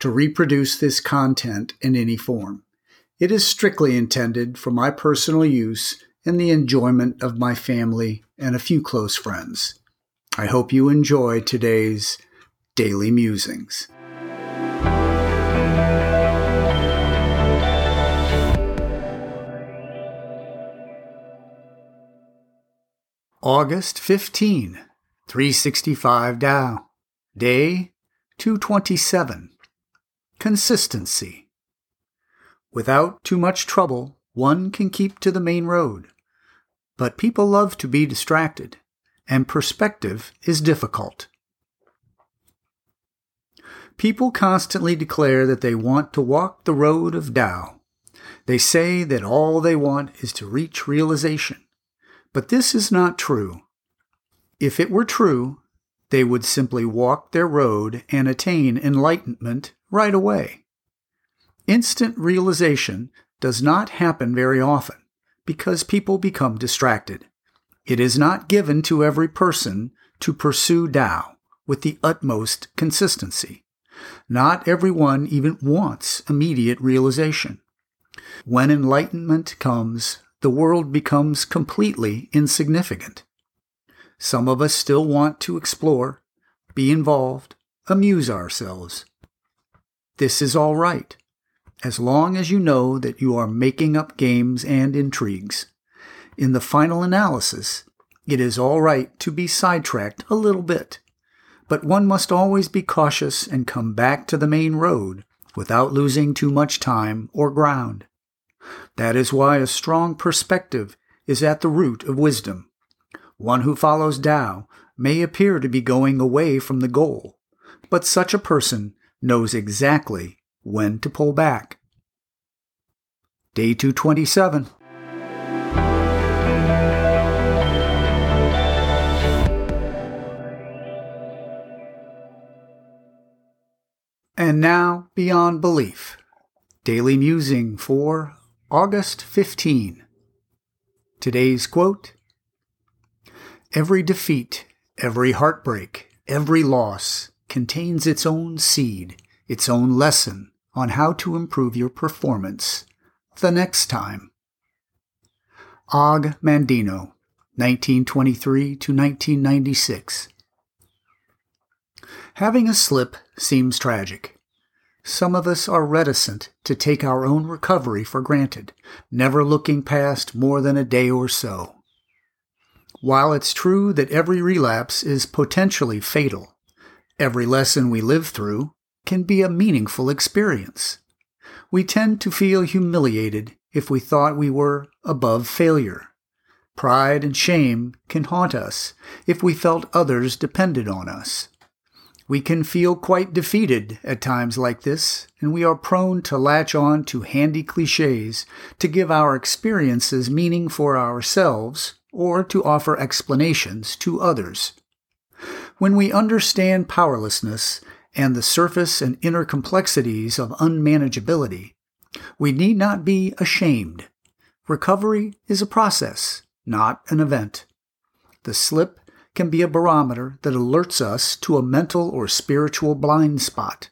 to reproduce this content in any form. It is strictly intended for my personal use and the enjoyment of my family and a few close friends. I hope you enjoy today's Daily Musings. August 15, 365 Tao, Day 227. Consistency. Without too much trouble, one can keep to the main road. But people love to be distracted, and perspective is difficult. People constantly declare that they want to walk the road of Tao. They say that all they want is to reach realization. But this is not true. If it were true, they would simply walk their road and attain enlightenment right away. Instant realization does not happen very often because people become distracted. It is not given to every person to pursue Tao with the utmost consistency. Not everyone even wants immediate realization. When enlightenment comes, the world becomes completely insignificant. Some of us still want to explore, be involved, amuse ourselves. This is all right, as long as you know that you are making up games and intrigues. In the final analysis, it is all right to be sidetracked a little bit, but one must always be cautious and come back to the main road without losing too much time or ground. That is why a strong perspective is at the root of wisdom. One who follows Tao may appear to be going away from the goal, but such a person knows exactly when to pull back. Day 227. And now, Beyond Belief. Daily Musing for August 15. Today's quote Every defeat, every heartbreak, every loss contains its own seed, its own lesson on how to improve your performance the next time. Og Mandino, 1923 to 1996. Having a slip seems tragic. Some of us are reticent to take our own recovery for granted, never looking past more than a day or so. While it's true that every relapse is potentially fatal, every lesson we live through can be a meaningful experience. We tend to feel humiliated if we thought we were above failure. Pride and shame can haunt us if we felt others depended on us. We can feel quite defeated at times like this, and we are prone to latch on to handy cliches to give our experiences meaning for ourselves or to offer explanations to others. When we understand powerlessness and the surface and inner complexities of unmanageability, we need not be ashamed. Recovery is a process, not an event. The slip can be a barometer that alerts us to a mental or spiritual blind spot.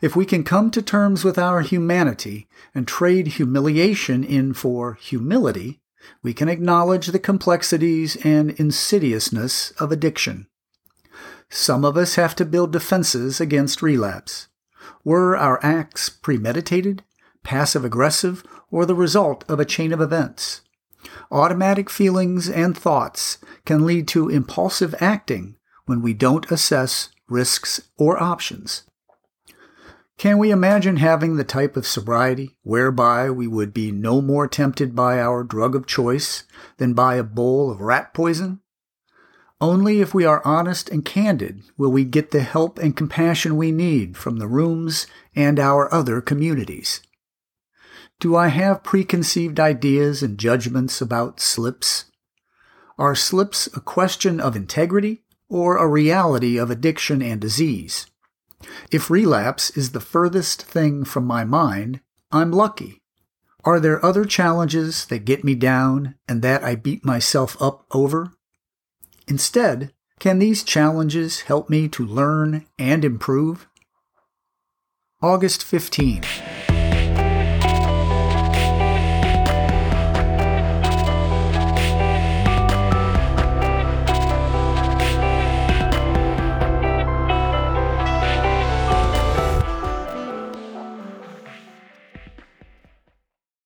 If we can come to terms with our humanity and trade humiliation in for humility, we can acknowledge the complexities and insidiousness of addiction. Some of us have to build defenses against relapse. Were our acts premeditated, passive aggressive, or the result of a chain of events? Automatic feelings and thoughts can lead to impulsive acting when we don't assess risks or options. Can we imagine having the type of sobriety whereby we would be no more tempted by our drug of choice than by a bowl of rat poison? Only if we are honest and candid will we get the help and compassion we need from the rooms and our other communities. Do I have preconceived ideas and judgments about slips? Are slips a question of integrity or a reality of addiction and disease? If relapse is the furthest thing from my mind, I'm lucky. Are there other challenges that get me down and that I beat myself up over? Instead, can these challenges help me to learn and improve? August 15.